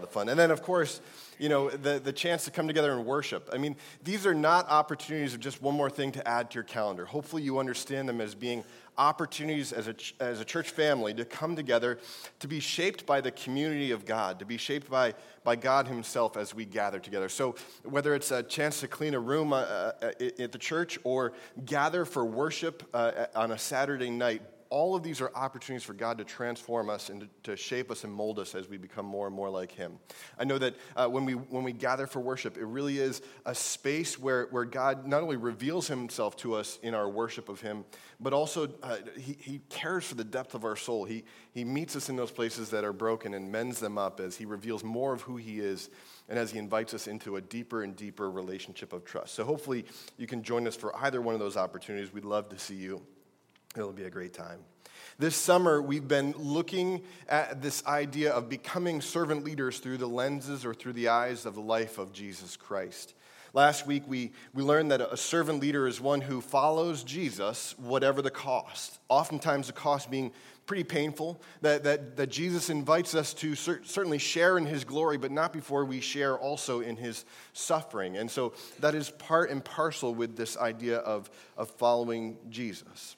the fun. And then, of course, you know, the, the chance to come together and worship. I mean, these are not opportunities of just one more thing to add to your calendar. Hopefully, you understand them as being opportunities as a, as a church family to come together, to be shaped by the community of God, to be shaped by, by God Himself as we gather together. So, whether it's a chance to clean a room uh, uh, at the church or gather for worship uh, on a Saturday night, all of these are opportunities for God to transform us and to, shape us and mold us as we become more and more like Him. I know that uh, when, we, when we gather for worship, it really is a space where, where God not only reveals Himself to us in our worship of Him, but also uh, he, he cares for the depth of our soul. He, he meets us in those places that are broken and mends them up as He reveals more of who He is and as He invites us into a deeper and deeper relationship of trust. So hopefully you can join us for either one of those opportunities. We'd love to see you. It'll be a great time. This summer, we've been looking at this idea of becoming servant leaders through the lenses or through the eyes of the life of Jesus Christ. Last week, we, we learned that a servant leader is one who follows Jesus, whatever the cost. Oftentimes, the cost being pretty painful, that, that, that Jesus invites us to cer- certainly share in his glory, but not before we share also in his suffering. And so that is part and parcel with this idea of, of following Jesus.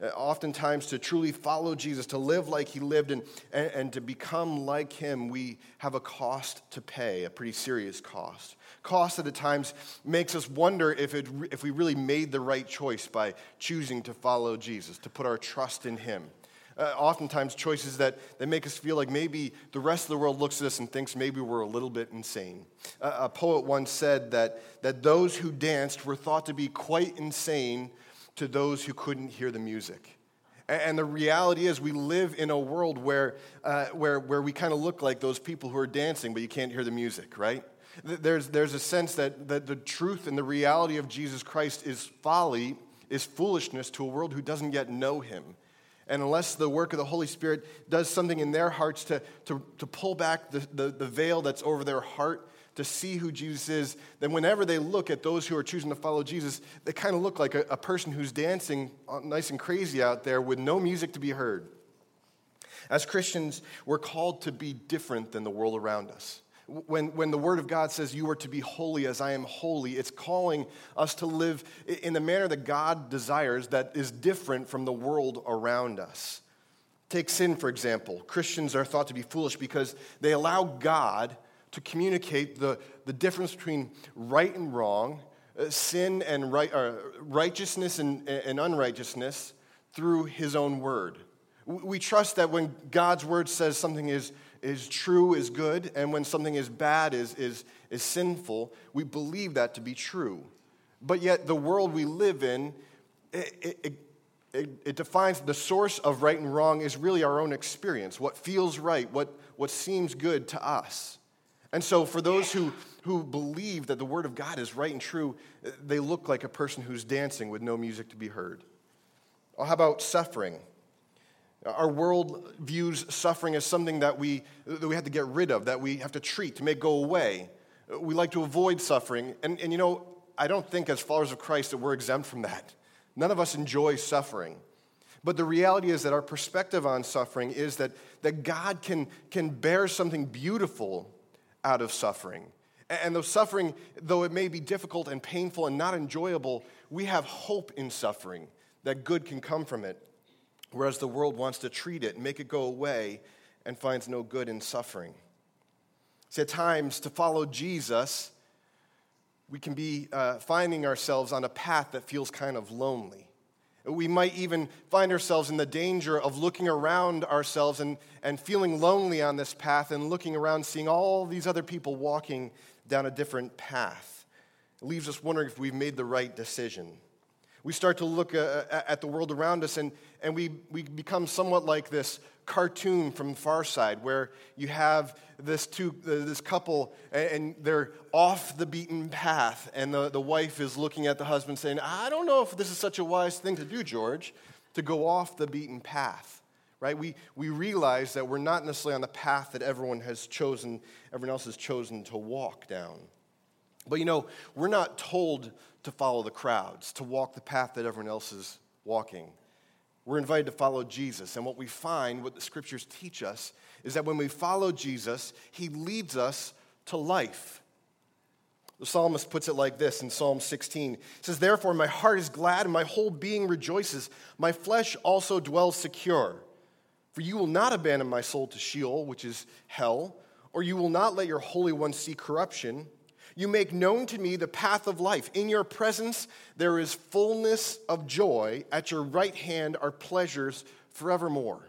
Uh, oftentimes, to truly follow Jesus, to live like he lived, and, and, and, to become like him, we have a cost to pay, a pretty serious cost. Cost that at times makes us wonder if, it, if we really made the right choice by choosing to follow Jesus, to put our trust in him. Uh, oftentimes, choices that, that make us feel like maybe the rest of the world looks at us and thinks maybe we're a little bit insane. Uh, a poet once said that, that those who danced were thought to be quite insane to those who couldn't hear the music. And the reality is, we live in a world where, uh, where, where we kind of look like those people who are dancing, but you can't hear the music, right? There's, there's a sense that, that the truth and the reality of Jesus Christ is folly, is foolishness to a world who doesn't yet know him. And unless the work of the Holy Spirit does something in their hearts to, to, to pull back the, the, the veil that's over their heart to see who Jesus is, then whenever they look at those who are choosing to follow Jesus, they kind of look like a, a person who's dancing uh, nice and crazy out there with no music to be heard. As Christians, we're called to be different than the world around us. When, when the Word of God says, You are to be holy as I am holy, it's calling us to live in the manner that God desires that is different from the world around us. Take sin, for example. Christians are thought to be foolish because they allow God to communicate the, the difference between right and wrong, uh, sin and right, uh, righteousness and, and unrighteousness through his own word. We trust that when God's word says something is, is true, is good, and when something is bad, is, is, is sinful, we believe that to be true. But yet, the world we live in, it, it, it, it, defines the source of right and wrong is really our own experience, what feels right, what, what seems good to us. And so, for those who, who believe that the Word of God is right and true, they look like a person who's dancing with no music to be heard. Well, how about suffering? Our world views suffering as something that we, that we have to get rid of, that we have to treat, to make go away. We like to avoid suffering. And, and you know, I don't think, as followers of Christ, that we're exempt from that. None of us enjoy suffering. But the reality is that our perspective on suffering is that, that God can, can bear something beautiful out of suffering. And though suffering, though it may be difficult and painful and not enjoyable, we have hope in suffering that good can come from it. Whereas the world wants to treat it, make it go away, and finds no good in suffering. See, at times, to follow Jesus, we can be uh, finding ourselves on a path that feels kind of lonely. We might even find ourselves in the danger of looking around ourselves and, and feeling lonely on this path and looking around, seeing all these other people walking down a different path. It leaves us wondering if we've made the right decision. We start to look uh, at the world around us and, and we, we become somewhat like this cartoon from Far Side where you have this, two, uh, this couple and they're off the beaten path, and the, the wife is looking at the husband saying, I don't know if this is such a wise thing to do, George, to go off the beaten path. Right? We, we realize that we're not necessarily on the path that everyone has chosen, everyone else has chosen to walk down. But you know, we're not told to follow the crowds, to walk the path that everyone else is walking. We're invited to follow Jesus. And what we find, what the scriptures teach us, is that when we follow Jesus, he leads us to life. The psalmist puts it like this in Psalm 16. It says, Therefore, my heart is glad and my whole being rejoices. My flesh also dwells secure. For you will not abandon my soul to Sheol, which is hell, or you will not let your Holy One see corruption. You make known to me the path of life. In your presence there is fullness of joy. At your right hand are pleasures forevermore.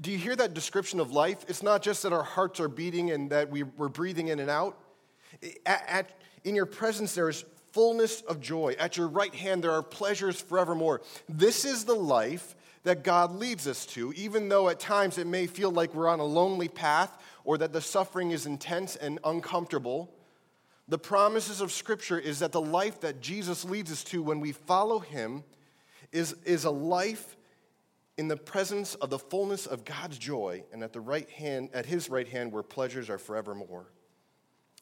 Do you hear that description of life? It's not just that our hearts are beating and that we, are breathing in and out. At, at, in your presence, there is fullness of joy. At your right hand, there are pleasures forevermore. This is the life that God leads us to, even though at times it may feel like we're on a lonely path or that the suffering is intense and uncomfortable. The promises of Scripture is that the life that Jesus leads us to when we follow Him is, is a life in the presence of the fullness of God's joy and at the right hand, at His right hand where pleasures are forevermore.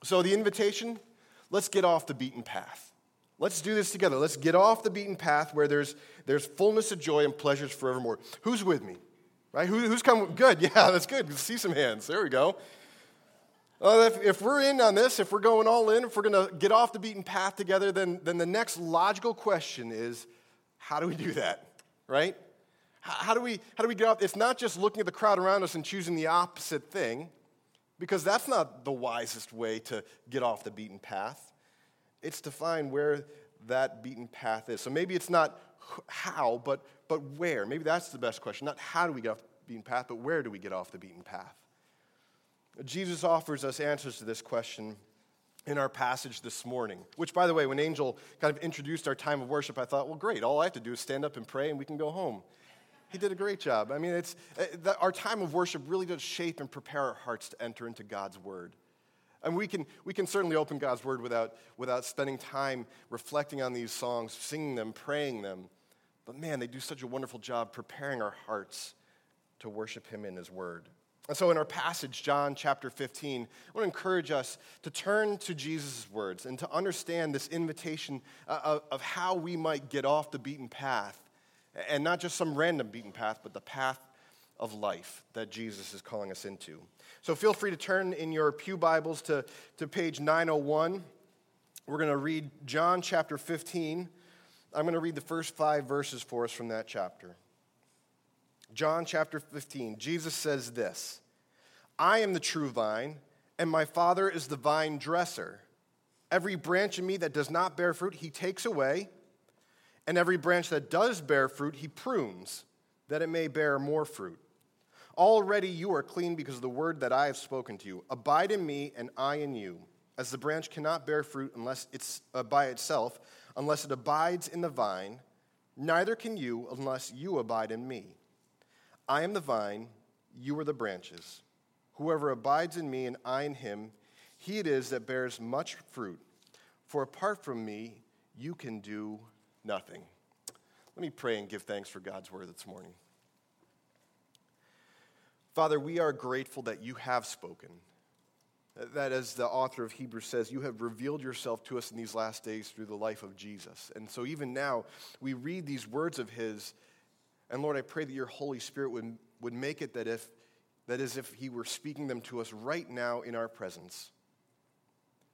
So the invitation, let's get off the beaten path. Let's do this together. Let's get off the beaten path where there's, there's fullness of joy and pleasures forevermore. Who's with me? Right? Who, who's come? Good. Yeah, that's good. See some hands. There we go. Uh, if, if, we're in on this, if we're going all in, if we're going to get off the beaten path together, then, then the next logical question is how do we do that? Right? How, how, do we, how do we get off? It's not just looking at the crowd around us and choosing the opposite thing, because that's not the wisest way to get off the beaten path. It's to find where that beaten path is. So maybe it's not how, but, but where. Maybe that's the best question. Not how do we get off the beaten path, but where do we get off the beaten path? Jesus offers us answers to this question in our passage this morning, which, by the way, when Angel kind of introduced our time of worship, I thought, well, great, all I have to do is stand up and pray and we can go home. He did a great job. I mean, it's, uh, our time of worship really does shape and prepare our hearts to enter into God's word. And we can, we can certainly open God's word without, without spending time reflecting on these songs, singing them, praying them. But man, they do such a wonderful job preparing our hearts to worship Him in His word. And so, in our passage, John chapter 15, I want to encourage us to turn to Jesus' words and to understand this invitation uh, of, how we might get off the beaten path. And not just some random beaten path, but the path of life that Jesus is calling us into. So feel free to turn in your Pew Bibles to, to page 901. We're going to read John chapter 15. I'm going to read the first five verses for us from that chapter. John chapter 15, Jesus says this I am the true vine, and my Father is the vine dresser. Every branch in me that does not bear fruit, he takes away, and every branch that does bear fruit, he prunes, that it may bear more fruit. Already you are clean because of the word that I have spoken to you. Abide in me, and I in you. As the branch cannot bear fruit unless it's uh, by itself, unless it abides in the vine, neither can you unless you abide in me. I am the vine, you are the branches. Whoever abides in me and I in him, he it is that bears much fruit. For apart from me, you can do nothing. Let me pray and give thanks for God's word this morning. Father, we are grateful that you have spoken. That, as the author of Hebrews says, you have revealed yourself to us in these last days through the life of Jesus. And so, even now, we read these words of his, and Lord, I pray that your Holy Spirit would, would make it that if that is if he were speaking them to us right now in our presence.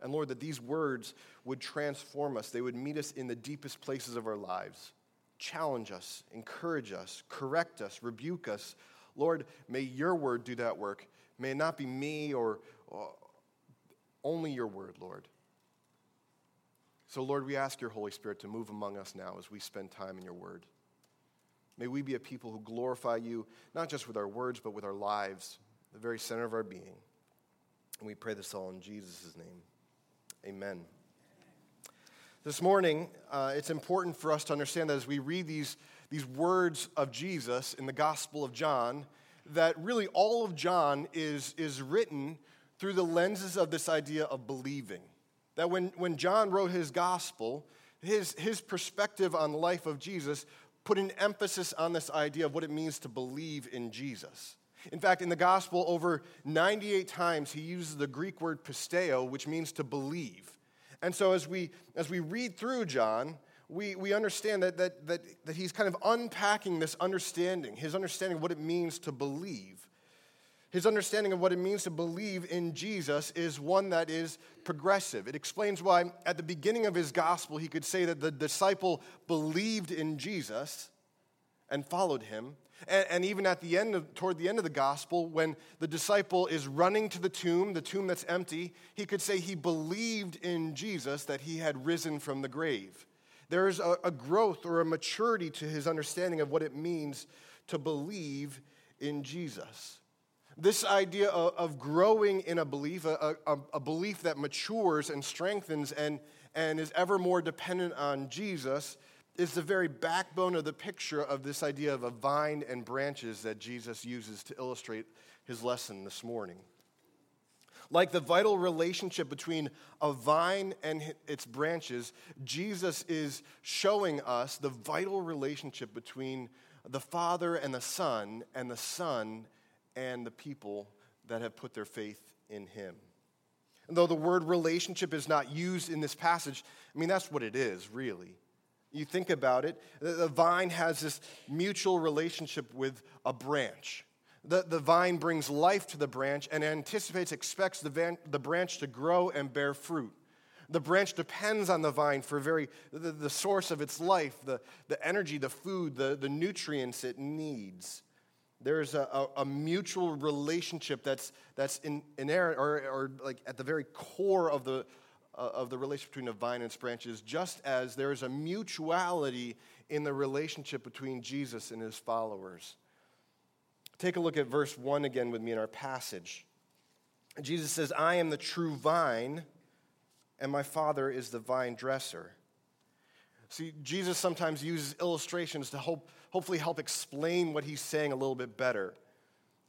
And Lord, that these words would transform us. They would meet us in the deepest places of our lives, challenge us, encourage us, correct us, rebuke us, Lord, may your word do that work. May it not be me or, or only your word, Lord. So, Lord, we ask your Holy Spirit to move among us now as we spend time in your word. May we be a people who glorify you, not just with our words, but with our lives, the very center of our being. And we pray this all in Jesus' name. Amen. This morning, uh, it's important for us to understand that as we read these these words of Jesus in the Gospel of John, that really all of John is, is written through the lenses of this idea of believing. That when, when John wrote his Gospel, his, his perspective on the life of Jesus put an emphasis on this idea of what it means to believe in Jesus. In fact, in the gospel, over 98 times he uses the Greek word pisteo, which means to believe. And so as we, as we read through John, we, we understand that, that, that, that he's kind of unpacking this understanding, his understanding of what it means to believe. His understanding of what it means to believe in Jesus is one that is progressive. It explains why, at the beginning of his gospel, he could say that the disciple believed in Jesus and followed him. And, and even at the end, of, toward the end of the gospel, when the disciple is running to the tomb, the tomb that's empty, he could say he believed in Jesus, that he had risen from the grave. There's a, a growth or a maturity to his understanding of what it means to believe in Jesus. This idea of, of growing in a belief, a, a, a, belief that matures and strengthens and, and is ever more dependent on Jesus, is the very backbone of the picture of this idea of a vine and branches that Jesus uses to illustrate his lesson this morning. Like the vital relationship between a vine and its branches, Jesus is showing us the vital relationship between the Father and the Son, and the Son and the people that have put their faith in him. And though the word relationship is not used in this passage, I mean, that's what it is, really. You think about it, the vine has this mutual relationship with a branch. The, the vine brings life to the branch and anticipates, expects the, van, the branch to grow and bear fruit. The branch depends on the vine for very, the, the source of its life, the, the energy, the food, the, the nutrients it needs. There's a, a, a, mutual relationship that's, that's in, inherent or, or like at the very core of the, uh, of the relationship between the vine and its branches, just as there is a mutuality in the relationship between Jesus and his followers. Take a look at verse 1 again with me in our passage. Jesus says, I am the true vine, and my Father is the vine dresser. See, Jesus sometimes uses illustrations to hope, hopefully help explain what he's saying a little bit better.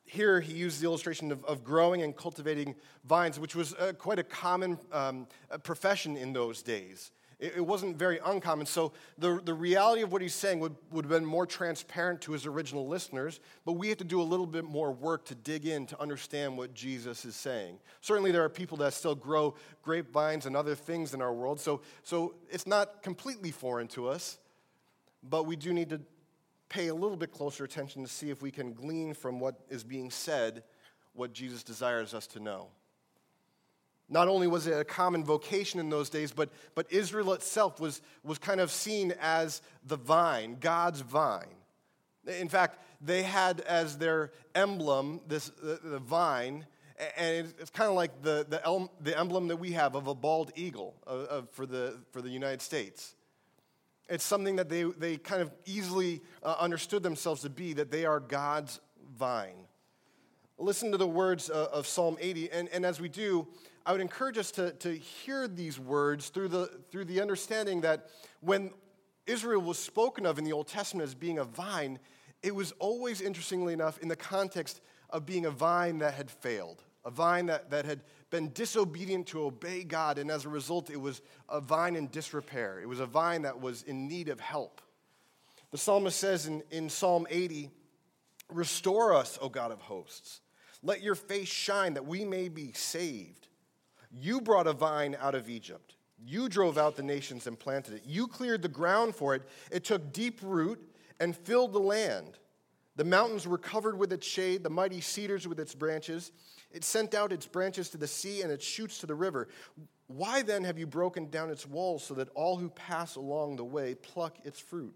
Here, he used the illustration of, of growing and cultivating vines, which was uh, quite a common um, profession in those days. It, it wasn't very uncommon. So the, the reality of what he's saying would, would have been more transparent to his original listeners, but we have to do a little bit more work to dig in to understand what Jesus is saying. Certainly, there are people that still grow grapevines and other things in our world, so, so it's not completely foreign to us, but we do need to pay a little bit closer attention to see if we can glean from what is being said what Jesus desires us to know. Not only was it a common vocation in those days, but, but Israel itself was, was kind of seen as the vine, God's vine. In fact, they had as their emblem this the, the vine, and it's kind of like the, the, el, the, emblem that we have of a bald eagle uh, for, the, for the United States. It's something that they, they kind of easily uh, understood themselves to be, that they are God's vine. Listen to the words uh, of Psalm 80, and, and as we do, I would encourage us to, to hear these words through the, through the understanding that when Israel was spoken of in the Old Testament as being a vine, it was always, interestingly enough, in the context of being a vine that had failed, a vine that, that had been disobedient to obey God, and as a result, it was a vine in disrepair. It was a vine that was in need of help. The psalmist says in, in Psalm 80, Restore us, O God of hosts. Let your face shine that we may be saved. You brought a vine out of Egypt. You drove out the nations and planted it. You cleared the ground for it. It took deep root and filled the land. The mountains were covered with its shade, the mighty cedars with its branches. It sent out its branches to the sea and its shoots to the river. Why then have you broken down its walls so that all who pass along the way pluck its fruit?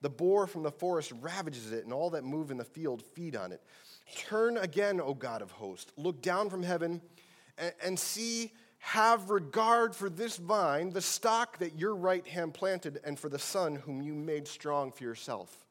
The boar from the forest ravages it, and all that move in the field feed on it. Turn again, O God of hosts. Look down from heaven and, see, have regard for this vine, the stock that your right hand planted, and for the son whom you made strong for yourself.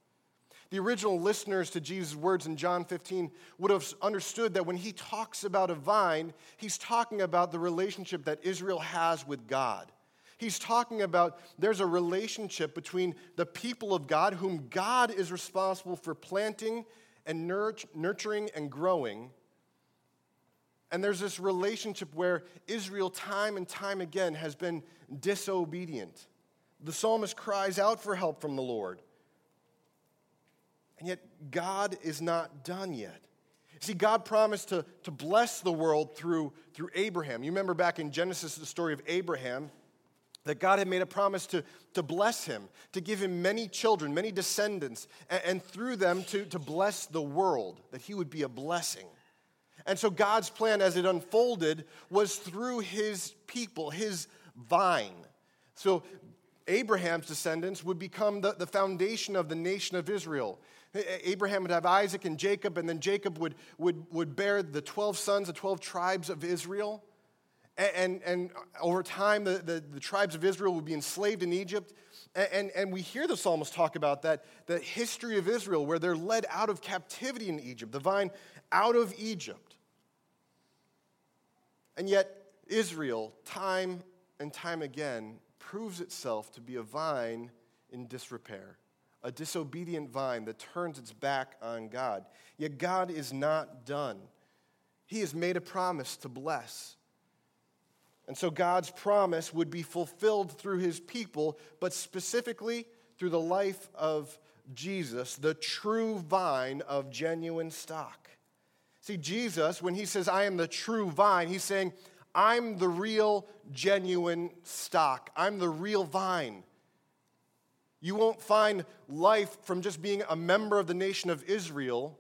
The original listeners to Jesus' words in John 15 would have understood that when he talks about a vine, he's talking about the relationship that Israel has with God. He's talking about there's a relationship between the people of God, whom God is responsible for planting and nurturing and growing, and there's this relationship where Israel, time and time again, has been disobedient. The psalmist cries out for help from the Lord. And yet, God is not done yet. See, God promised to, to bless the world through, through Abraham. You remember back in Genesis, the story of Abraham. that God had made a promise to, to bless him, to give him many children, many descendants, and, and, through them to, to bless the world, that he would be a blessing. And so God's plan, as it unfolded, was through his people, his vine. So Abraham's descendants would become the, the foundation of the nation of Israel. Abraham would have Isaac and Jacob, and then Jacob would, would, would bear the 12 sons, the 12 tribes of Israel. And, and, and over time, the, the, the, tribes of Israel would be enslaved in Egypt. And, and, and we hear the psalmist talk about that, the history of Israel, where they're led out of captivity in Egypt, the vine out of Egypt. And yet, Israel, time and time again, proves itself to be a vine in disrepair, a disobedient vine that turns its back on God. Yet God is not done. He has made a promise to bless. And so God's promise would be fulfilled through his people, but specifically through the life of Jesus, the true vine of genuine stock. See, Jesus, when he says, I am the true vine, he's saying, I'm the real, genuine stock. I'm the real vine. You won't find life from just being a member of the nation of Israel.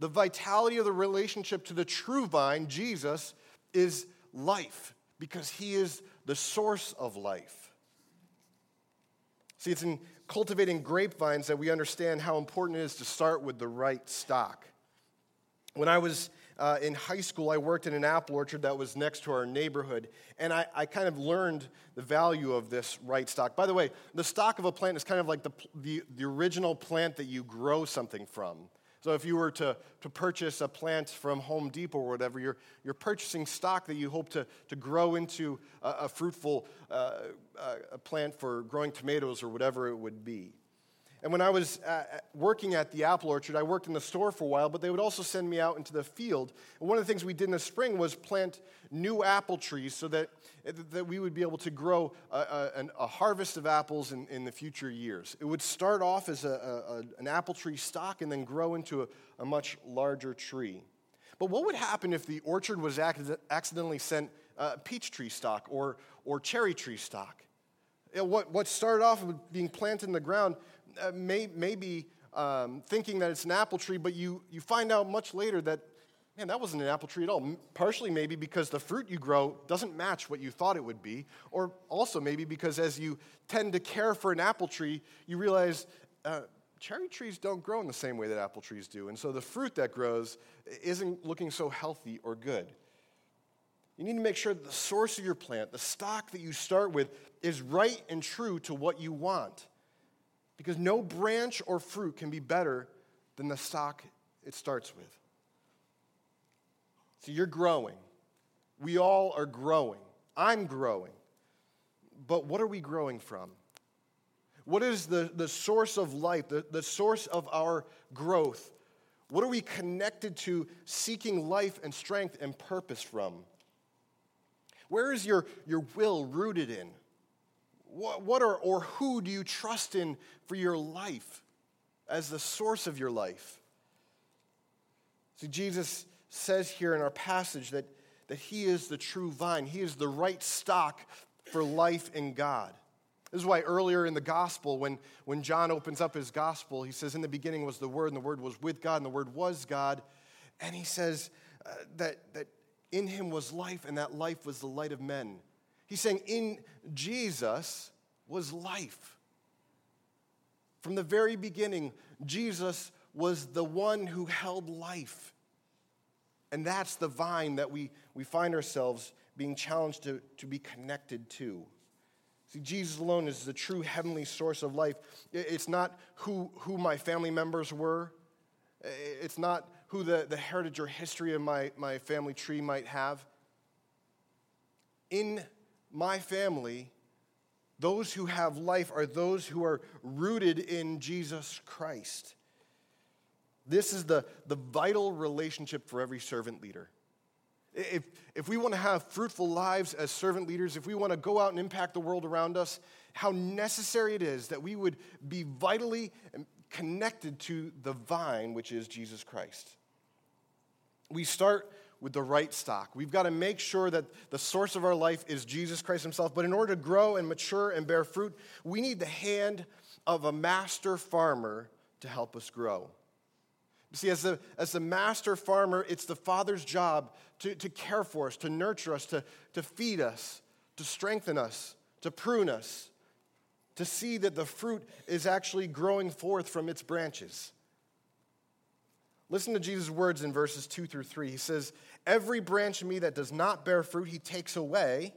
The vitality of the relationship to the true vine, Jesus, is life because he is the source of life. See, it's in cultivating grapevines that we understand how important it is to start with the right stock. When I was uh, in high school, I worked in an apple orchard that was next to our neighborhood, and I, I, kind of learned the value of this right stock. By the way, the stock of a plant is kind of like the, the, the original plant that you grow something from. So if you were to, to purchase a plant from Home Depot or whatever, you're, you're purchasing stock that you hope to, to grow into a, a fruitful uh, a plant for growing tomatoes or whatever it would be. And when I was uh, working at the apple orchard, I worked in the store for a while, but they would also send me out into the field. And one of the things we did in the spring was plant new apple trees so that, that we would be able to grow a, a, a harvest of apples in, in, the future years. It would start off as a, an apple tree stock and then grow into a, much larger tree. But what would happen if the orchard was accidentally sent uh, peach tree stock or, or cherry tree stock? what, what started off being planted in the ground uh, may, maybe um, thinking that it's an apple tree, but you, you find out much later that, man, that wasn't an apple tree at all. Partially maybe because the fruit you grow doesn't match what you thought it would be, or also maybe because as you tend to care for an apple tree, you realize uh, cherry trees don't grow in the same way that apple trees do. And so the fruit that grows isn't looking so healthy or good. You need to make sure that the source of your plant, the stock that you start with, is right and true to what you want. Because no branch or fruit can be better than the stock it starts with. So you're growing. We all are growing. I'm growing. But what are we growing from? What is the, the source of life, the, the source of our growth? What are we connected to seeking life and strength and purpose from? Where is your, your will rooted in? What, what are, or who do you trust in for your life as the source of your life? See, Jesus says here in our passage that, that He is the true vine, He is the right stock for life in God. This is why earlier in the gospel, when, when John opens up his gospel, he says, In the beginning was the Word, and the Word was with God, and the Word was God. And he says uh, that, that in him was life, and that life was the light of men. He's saying in Jesus was life. From the very beginning, Jesus was the one who held life. And that's the vine that we, we find ourselves being challenged to, to be connected to. See, Jesus alone is the true heavenly source of life. It's not who, who my family members were, it's not who the, the heritage or history of my, my family tree might have. In my family, those who have life are those who are rooted in Jesus Christ. This is the, the vital relationship for every servant leader. If, if we want to have fruitful lives as servant leaders, if we want to go out and impact the world around us, how necessary it is that we would be vitally connected to the vine, which is Jesus Christ. We start with the right stock. We've got to make sure that the source of our life is Jesus Christ Himself. But in order to grow and mature and bear fruit, we need the hand of a master farmer to help us grow. See, as a, as a master farmer, it's the Father's job to, to care for us, to nurture us, to, to feed us, to strengthen us, to prune us, to see that the fruit is actually growing forth from its branches. Listen to Jesus' words in verses 2 through 3. He says, Every branch in me that does not bear fruit, he takes away,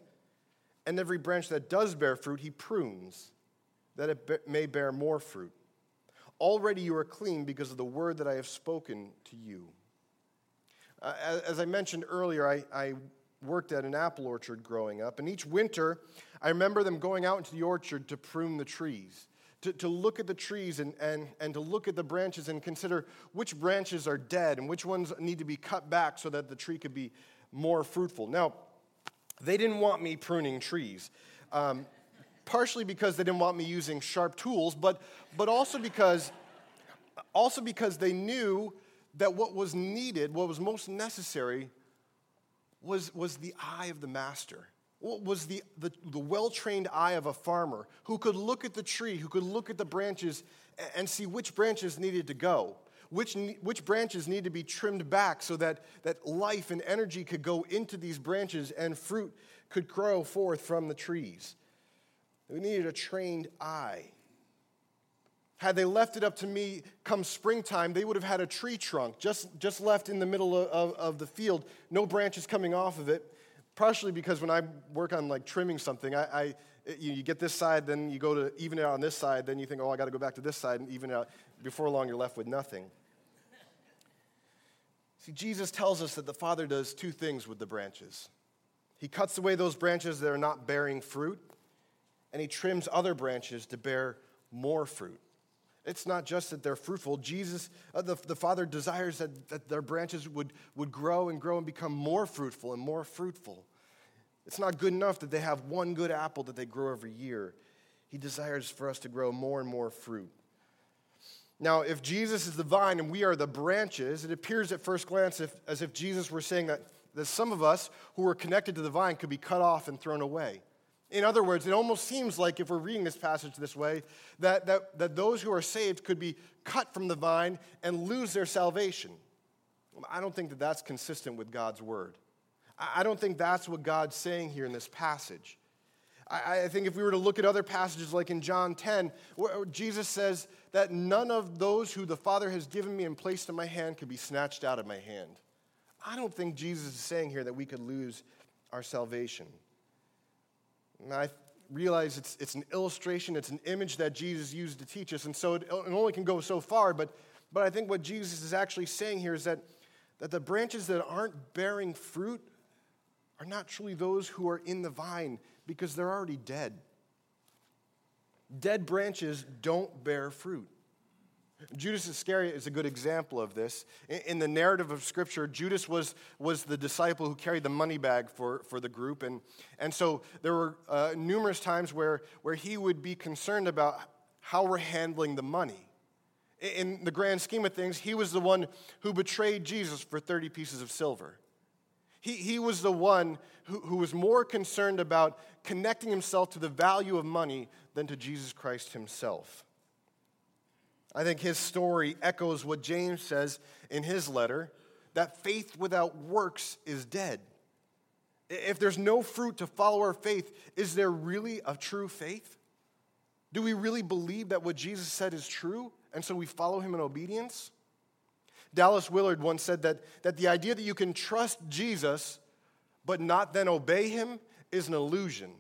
and every branch that does bear fruit, he prunes, that it may bear more fruit. Already you are clean because of the word that I have spoken to you. Uh, as I mentioned earlier, I, I worked at an apple orchard growing up, and each winter I remember them going out into the orchard to prune the trees, to, to look at the trees and, and, and to look at the branches and consider which branches are dead and which ones need to be cut back so that the tree could be more fruitful. Now, they didn't want me pruning trees. Um, partially because they didn't want me using sharp tools, but, but also, because, also because they knew that what was needed, what was most necessary, was, was the eye of the master was the, the, the well trained eye of a farmer who could look at the tree, who could look at the branches and see which branches needed to go, which, which branches need to be trimmed back so that, that life and energy could go into these branches and fruit could grow forth from the trees. We needed a trained eye. Had they left it up to me come springtime, they would have had a tree trunk just, just left in the middle of, of, of the field, no branches coming off of it partially because when I work on like trimming something, I, I you, you, get this side, then you go to even it out on this side, then you think, oh, I got to go back to this side and even it out. Before long, you're left with nothing. See, Jesus tells us that the Father does two things with the branches. He cuts away those branches that are not bearing fruit, and he trims other branches to bear more fruit. It's not just that they're fruitful. Jesus, uh, the, the Father desires that, that their branches would, would grow and grow and become more fruitful and more fruitful. It's not good enough that they have one good apple that they grow every year. He desires for us to grow more and more fruit. Now, if Jesus is the vine and we are the branches, it appears at first glance if, as if Jesus were saying that, that some of us who are connected to the vine could be cut off and thrown away. In other words, it almost seems like if we're reading this passage this way, that, that, that those who are saved could be cut from the vine and lose their salvation. I don't think that that's consistent with God's word. I don't think that's what God's saying here in this passage. I, I think if we were to look at other passages like in John 10, where Jesus says that none of those who the Father has given me and placed in my hand could be snatched out of my hand. I don't think Jesus is saying here that we could lose our salvation. And I realize it's, it's an illustration, it's an image that Jesus used to teach us, and so it, it only can go so far, but, but I think what Jesus is actually saying here is that, that the branches that aren't bearing fruit are not truly those who are in the vine because they're already dead. Dead branches don't bear fruit. Judas Iscariot is a good example of this. In the narrative of Scripture, Judas was, was the disciple who carried the money bag for, for the group. And, and so there were uh, numerous times where, where he would be concerned about how we're handling the money. In the grand scheme of things, he was the one who betrayed Jesus for 30 pieces of silver. He, he was the one who, who was more concerned about connecting himself to the value of money than to Jesus Christ himself. I think his story echoes what James says in his letter that faith without works is dead. If there's no fruit to follow our faith, is there really a true faith? Do we really believe that what Jesus said is true and so we follow him in obedience? Dallas Willard once said that, that the idea that you can trust Jesus but not then obey him is an illusion.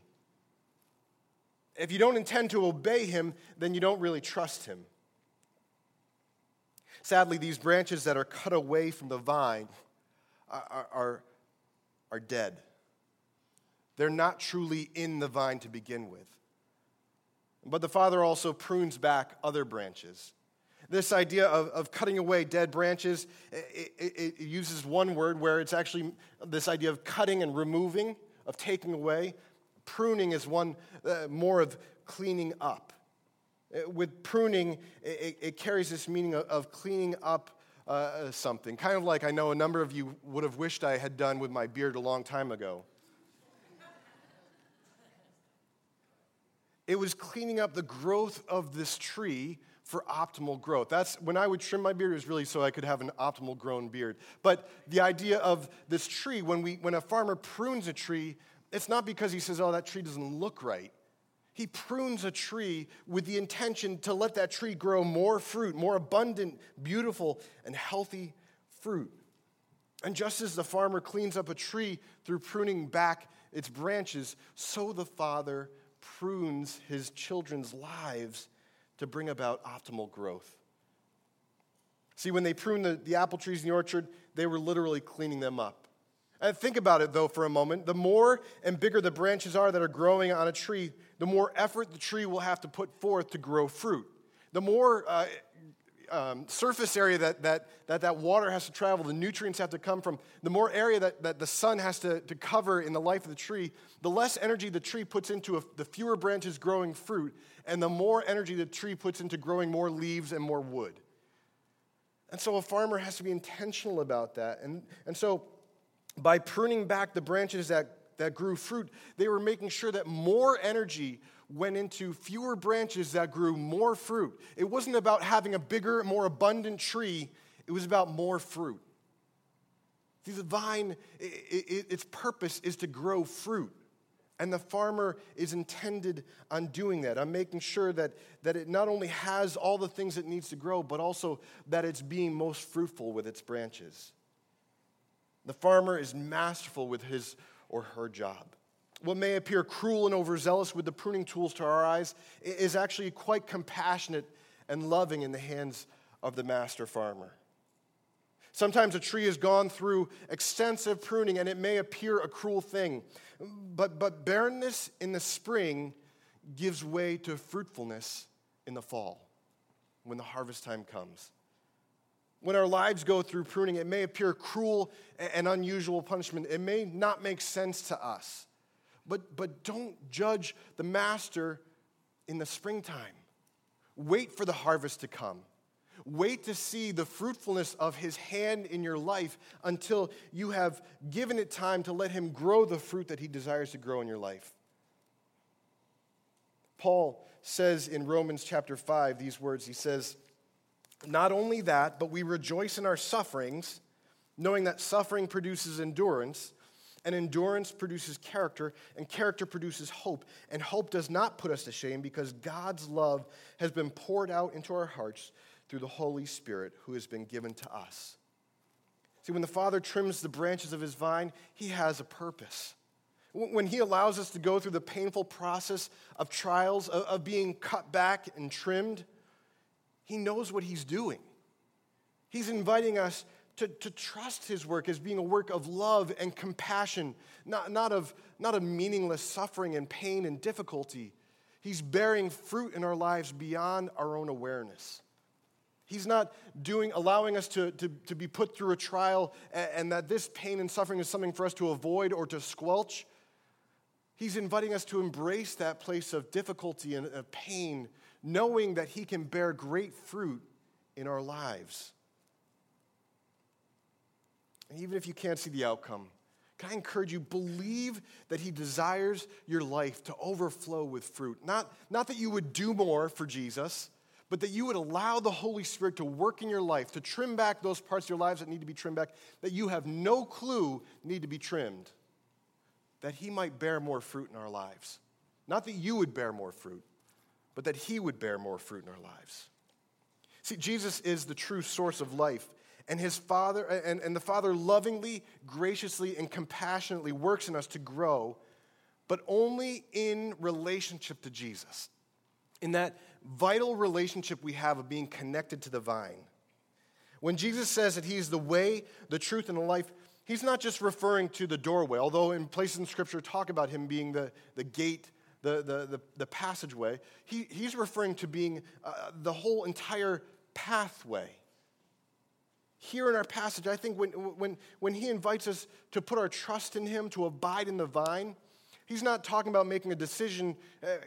If you don't intend to obey him, then you don't really trust him. Sadly, these branches that are cut away from the vine are, are, are dead. They're not truly in the vine to begin with. But the Father also prunes back other branches. This idea of, of cutting away dead branches, it, it, it uses one word where it's actually this idea of cutting and removing, of taking away. Pruning is one uh, more of cleaning up. Uh, with pruning, it, it carries this meaning of, cleaning up uh, something, kind of like I know a number of you would have wished I had done with my beard a long time ago. it was cleaning up the growth of this tree for optimal growth. That's when I would trim my beard, it was really so I could have an optimal grown beard. But the idea of this tree, when, we, when a farmer prunes a tree, it's not because he says, oh, that tree doesn't look right. He prunes a tree with the intention to let that tree grow more fruit, more abundant, beautiful, and healthy fruit. And just as the farmer cleans up a tree through pruning back its branches, so the Father prunes his children's lives to bring about optimal growth. See, when they pruned the, the apple trees in the orchard, they were literally cleaning them up. And think about it, though, for a moment. The more and bigger the branches are that are growing on a tree, the more effort the tree will have to put forth to grow fruit. The more uh, um, surface area that, that, that that water has to travel, the nutrients have to come from, the more area that, that the sun has to, to cover in the life of the tree, the less energy the tree puts into a, the fewer branches growing fruit, and the more energy the tree puts into growing more leaves and more wood. And so a farmer has to be intentional about that. And, and so by pruning back the branches that, that grew fruit, they were making sure that more energy went into fewer branches that grew more fruit. It wasn't about having a bigger, more abundant tree, it was about more fruit. See, the vine, it, it, its purpose is to grow fruit. And the farmer is intended on doing that, on making sure that, that it not only has all the things it needs to grow, but also that it's being most fruitful with its branches. The farmer is masterful with his or her job what may appear cruel and overzealous with the pruning tools to our eyes is actually quite compassionate and loving in the hands of the master farmer. Sometimes a tree has gone through extensive pruning and it may appear a cruel thing, but, but barrenness in the spring gives way to fruitfulness in the fall when the harvest time comes. When our lives go through pruning, it may appear cruel and unusual punishment. It may not make sense to us. But, but don't judge the master in the springtime. Wait for the harvest to come. Wait to see the fruitfulness of his hand in your life until you have given it time to let him grow the fruit that he desires to grow in your life. Paul says in Romans chapter 5 these words He says, Not only that, but we rejoice in our sufferings, knowing that suffering produces endurance and endurance produces character, and character produces hope. And hope does not put us to shame because God's love has been poured out into our hearts through the Holy Spirit who has been given to us. See, when the Father trims the branches of his vine, he has a purpose. When he allows us to go through the painful process of trials, of being cut back and trimmed, he knows what he's doing. He's inviting us to, to trust his work as being a work of love and compassion, not, not, of, not of meaningless suffering and pain and difficulty. He's bearing fruit in our lives beyond our own awareness. He's not doing, allowing us to, to, to be put through a trial and, and that this pain and suffering is something for us to avoid or to squelch. He's inviting us to embrace that place of difficulty and of pain, knowing that He can bear great fruit in our lives. And even if you can't see the outcome, can I encourage you, believe that He desires your life to overflow with fruit. Not, not that you would do more for Jesus, but that you would allow the Holy Spirit to work in your life, to trim back those parts of your lives that need to be trimmed back, that you have no clue need to be trimmed, that He might bear more fruit in our lives. Not that you would bear more fruit, but that He would bear more fruit in our lives. See, Jesus is the true source of life. And his father, and, and the father lovingly, graciously, and compassionately works in us to grow, but only in relationship to Jesus. In that vital relationship we have of being connected to the vine. When Jesus says that He is the way, the truth, and the life, he's not just referring to the doorway, although in places in Scripture talk about him being the, the gate, the, the, the, the passageway. He, he's referring to being uh, the whole entire pathway here in our passage, I think when, when, when he invites us to put our trust in him, to abide in the vine, He's not talking about making a decision uh,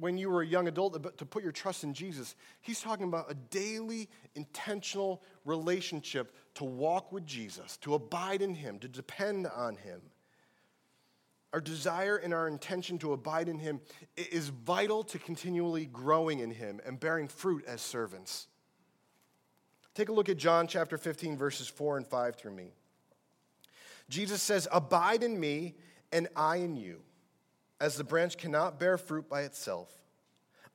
when you were a young adult to put your trust in Jesus. He's talking about a daily, intentional relationship to walk with Jesus, to abide in Him, to depend on Him. Our desire and our intention to abide in Him is vital to continually growing in Him and bearing fruit as servants. Take a look at John chapter 15, verses 4 and 5 through me. Jesus says, Abide in me, and I in you as the branch cannot bear fruit by itself,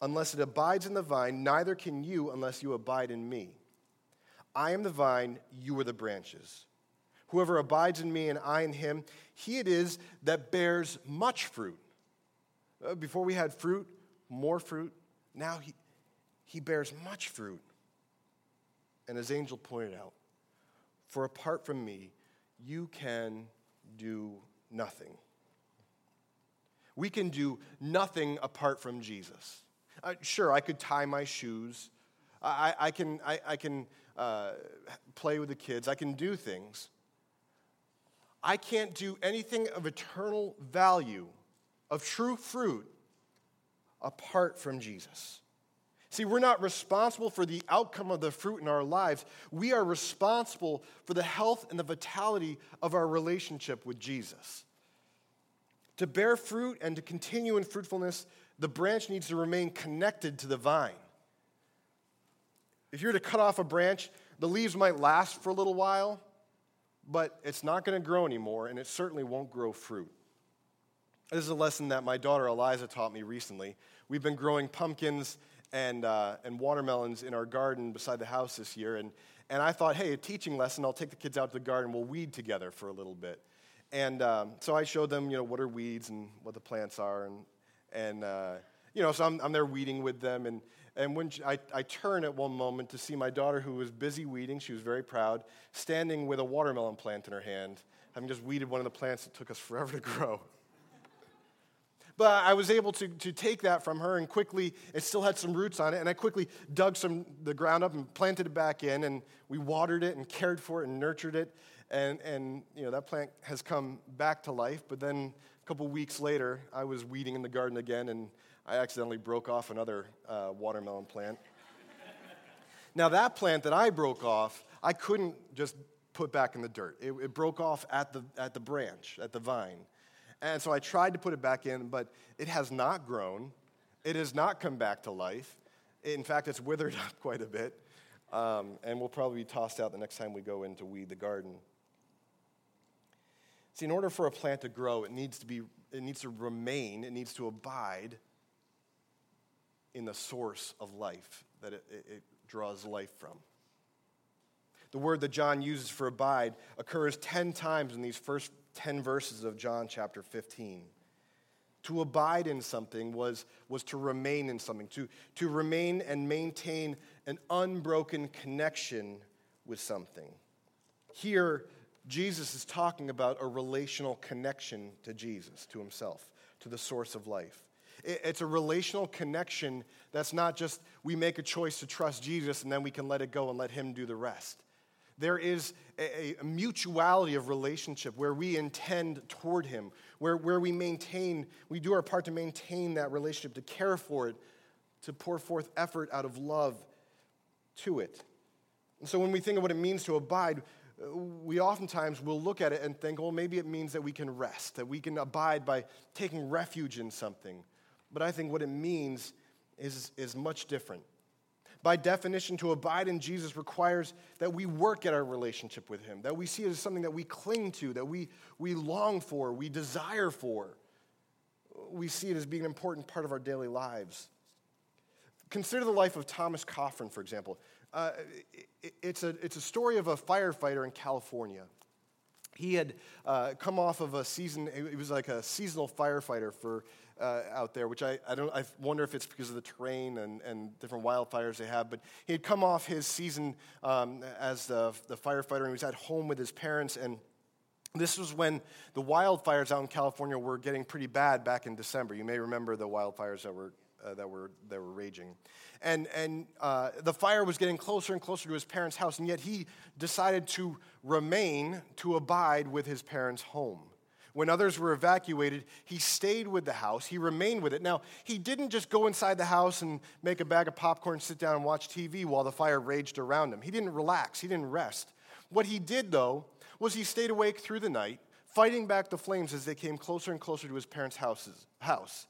unless it abides in the vine, neither can you unless you abide in me. I am the vine, you are the branches. Whoever abides in me and I in him, he it is that bears much fruit. Uh, before we had fruit, more fruit. Now he, he bears much fruit. And as Angel pointed out, for apart from me, you can do nothing. We can do nothing apart from Jesus. Uh, sure, I could tie my shoes. I, I can, I, I can uh, play with the kids. I can do things. I can't do anything of eternal value, of true fruit, apart from Jesus. See, we're not responsible for the outcome of the fruit in our lives. We are responsible for the health and the vitality of our relationship with Jesus. To bear fruit and to continue in fruitfulness, the branch needs to remain connected to the vine. If you were to cut off a branch, the leaves might last for a little while, but it's not going to grow anymore, and it certainly won't grow fruit. This is a lesson that my daughter Eliza taught me recently. We've been growing pumpkins and, uh, and watermelons in our garden beside the house this year, and, and I thought, hey, a teaching lesson, I'll take the kids out to the garden, we'll weed together for a little bit. And um, so I showed them, you know, what are weeds and what the plants are. And, and uh, you know, so I'm, I'm there weeding with them. And, and when she, I, I turn at one moment to see my daughter, who was busy weeding, she was very proud, standing with a watermelon plant in her hand, having just weeded one of the plants that took us forever to grow. But I was able to, to take that from her and quickly, it still had some roots on it, and I quickly dug some the ground up and planted it back in, and we watered it and cared for it and nurtured it and, and you know, that plant has come back to life. But then a couple weeks later, I was weeding in the garden again, and I accidentally broke off another uh, watermelon plant. now, that plant that I broke off, I couldn't just put back in the dirt. It, it broke off at the, at the branch, at the vine. And so I tried to put it back in, but it has not grown. It has not come back to life. In fact, it's withered up quite a bit. Um, and will probably be tossed out the next time we go in to weed the garden. See, in order for a plant to grow, it needs to be, it needs to remain, it needs to abide in the source of life that it, it, draws life from. The word that John uses for abide occurs 10 times in these first 10 verses of John chapter 15. To abide in something was, was to remain in something, to, to remain and maintain an unbroken connection with something. Here, Jesus is talking about a relational connection to Jesus, to himself, to the source of life. It's a relational connection that's not just we make a choice to trust Jesus and then we can let it go and let him do the rest. There is a, mutuality of relationship where we intend toward him, where, where we maintain, we do our part to maintain that relationship, to care for it, to pour forth effort out of love to it. And so when we think of what it means to abide, uh, we oftentimes will look at it and think, well, maybe it means that we can rest, that we can abide by taking refuge in something. But I think what it means is, is much different. By definition, to abide in Jesus requires that we work at our relationship with Him, that we see it as something that we cling to, that we, we long for, we desire for. We see it as being an important part of our daily lives. Consider the life of Thomas Coffin, for example. Uh, it, it's, a, it's a story of a firefighter in California. He had uh, come off of a season, he was like a seasonal firefighter for uh, out there, which I, I, don't, I wonder if it's because of the terrain and, and different wildfires they have. But he had come off his season um, as the, the firefighter, and he was at home with his parents. And this was when the wildfires out in California were getting pretty bad back in December. You may remember the wildfires that were uh, that, were, that were raging. And, and uh, the fire was getting closer and closer to his parents' house, and yet he decided to remain, to abide with his parents' home, When others were evacuated, he stayed with the house. He remained with it. Now, he didn't just go inside the house and make a bag of popcorn, sit down, and watch TV while the fire raged around him. He didn't relax, he didn't rest. What he did, though, was he stayed awake through the night, fighting back the flames as they came closer and closer to his parents' houses, house.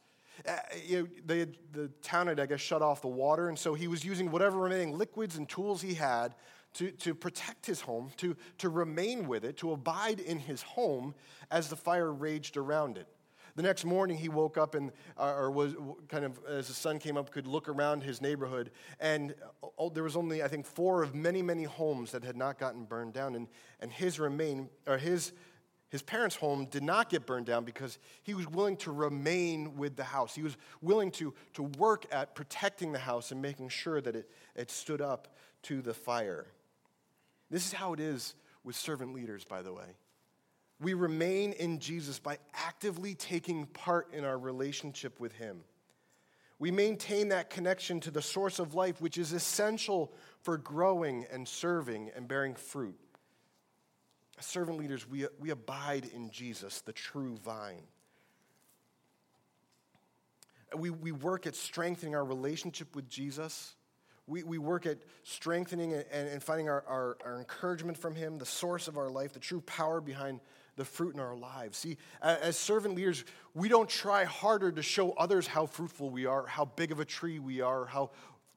Uh, you know, they the town had, I guess, shut off the water, and so he was using whatever remaining liquids and tools he had to, to protect his home, to, to remain with it, to abide in his home as the fire raged around it. The next morning, he woke up and, uh, or was kind of, as the sun came up, could look around his neighborhood. And uh, there was only, I think, four of many, many homes that had not gotten burned down. And, and his remain, or his, his parents' home did not get burned down because he was willing to remain with the house. He was willing to, to work at protecting the house and making sure that it, it stood up to the fire. This is how it is with servant leaders, by the way. We remain in Jesus by actively taking part in our relationship with Him. We maintain that connection to the source of life, which is essential for growing and serving and bearing fruit. As servant leaders, we, we abide in Jesus, the true vine. We, we work at strengthening our relationship with Jesus we, we work at strengthening and, and finding our, our, our encouragement from Him, the source of our life, the true power behind the fruit in our lives. See, as servant leaders, we don't try harder to show others how fruitful we are, how big of a tree we are, how,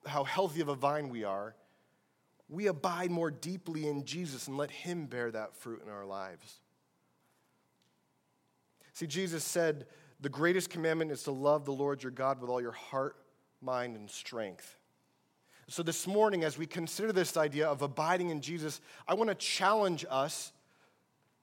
how healthy of a vine we are. We abide more deeply in Jesus and let Him bear that fruit in our lives. See, Jesus said, The greatest commandment is to love the Lord your God with all your heart, mind, and strength. So, this morning, as we consider this idea of abiding in Jesus, I want to challenge us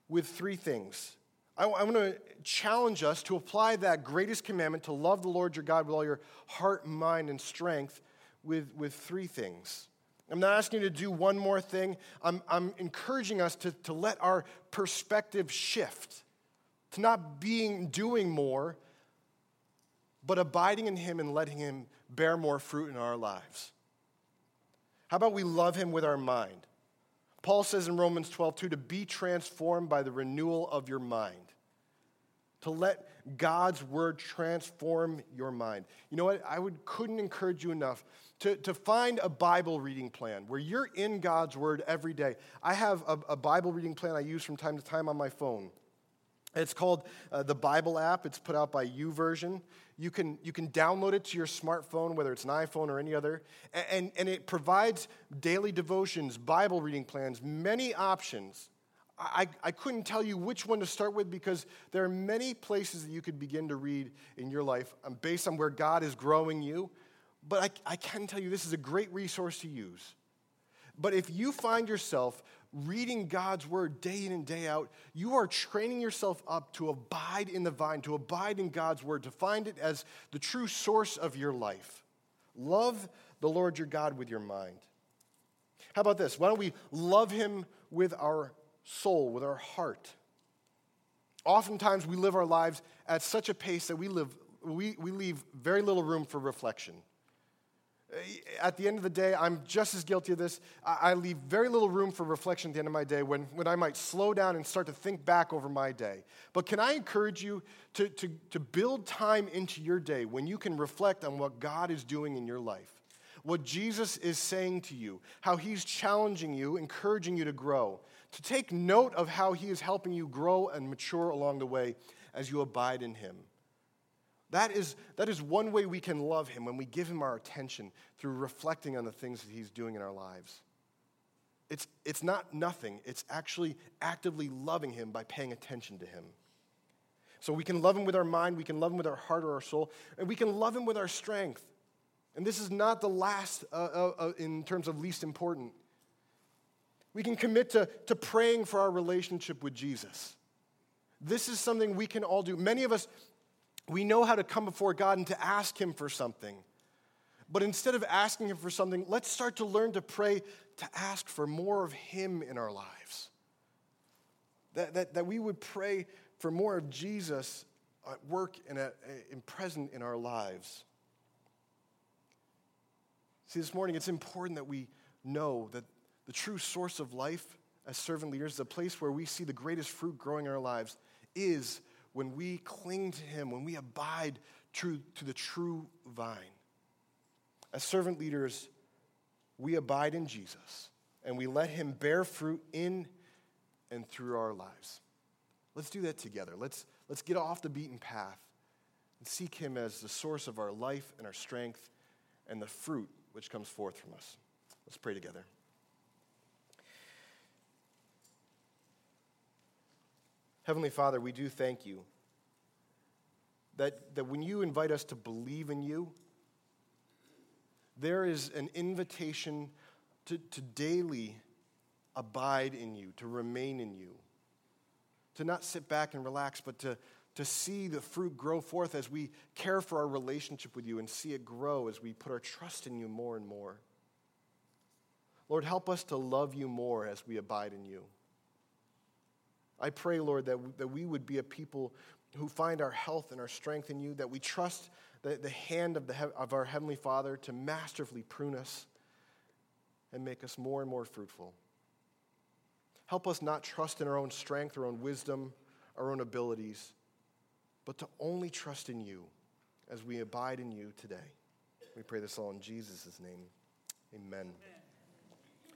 with three things. I, want to challenge us to apply that greatest commandment to love the Lord your God with all your heart, mind, and strength with, with three things. I'm not asking you to do one more thing. I'm, I'm encouraging us to, to let our perspective shift, to not being doing more, but abiding in Him and letting Him bear more fruit in our lives. How about we love him with our mind? Paul says in Romans 12, 2, to be transformed by the renewal of your mind. To let God's word transform your mind. You know what? I would, couldn't encourage you enough to, to find a Bible reading plan where you're in God's word every day. I have a, a Bible reading plan I use from time to time on my phone. It's called uh, the Bible app. It's put out by YouVersion. You can, you can download it to your smartphone, whether it's an iPhone or any other, and, and it provides daily devotions, Bible reading plans, many options. I, I couldn't tell you which one to start with because there are many places that you could begin to read in your life um, based on where God is growing you. But I, I can tell you this is a great resource to use. But if you find yourself reading God's word day in and day out, you are training yourself up to abide in the vine, to abide in God's word, to find it as the true source of your life. Love the Lord your God with your mind. How about this? Why don't we love him with our soul, with our heart? Oftentimes we live our lives at such a pace that we, live, we, we leave very little room for reflection at the end of the day, I'm just as guilty of this. I leave very little room for reflection at the end of my day when, when I might slow down and start to think back over my day. But can I encourage you to, to, to build time into your day when you can reflect on what God is doing in your life? What Jesus is saying to you, how he's challenging you, encouraging you to grow, to take note of how he is helping you grow and mature along the way as you abide in him. That is, that is one way we can love him when we give him our attention through reflecting on the things that he's doing in our lives. It's, it's not nothing, it's actually actively loving him by paying attention to him. So we can love him with our mind, we can love him with our heart or our soul, and we can love him with our strength. And this is not the last uh, uh, uh in terms of least important. We can commit to, to praying for our relationship with Jesus. This is something we can all do. Many of us we know how to come before God and to ask Him for something. But instead of asking Him for something, let's start to learn to pray to ask for more of Him in our lives. That, that, that we would pray for more of Jesus at work and, at, and present in our lives. See, this morning it's important that we know that the true source of life as servant leaders, the place where we see the greatest fruit growing in our lives, is when we cling to Him, when we abide true, to the true vine. As servant leaders, we abide in Jesus and we let Him bear fruit in and through our lives. Let's do that together. Let's, let's get off the beaten path and seek Him as the source of our life and our strength and the fruit which comes forth from us. Let's pray together. Heavenly Father, we do thank you that, that when you invite us to believe in you, there is an invitation to, to daily abide in you, to remain in you, to not sit back and relax, but to, to see the fruit grow forth as we care for our relationship with you and see it grow as we put our trust in you more and more. Lord, help us to love you more as we abide in you. I pray, Lord, that, that we would be a people who find our health and our strength in you, that we trust the, the hand of, the, of our Heavenly Father to masterfully prune us and make us more and more fruitful. Help us not trust in our own strength, our own wisdom, our own abilities, but to only trust in you as we abide in you today. We pray this all in Jesus' name. Amen. Amen.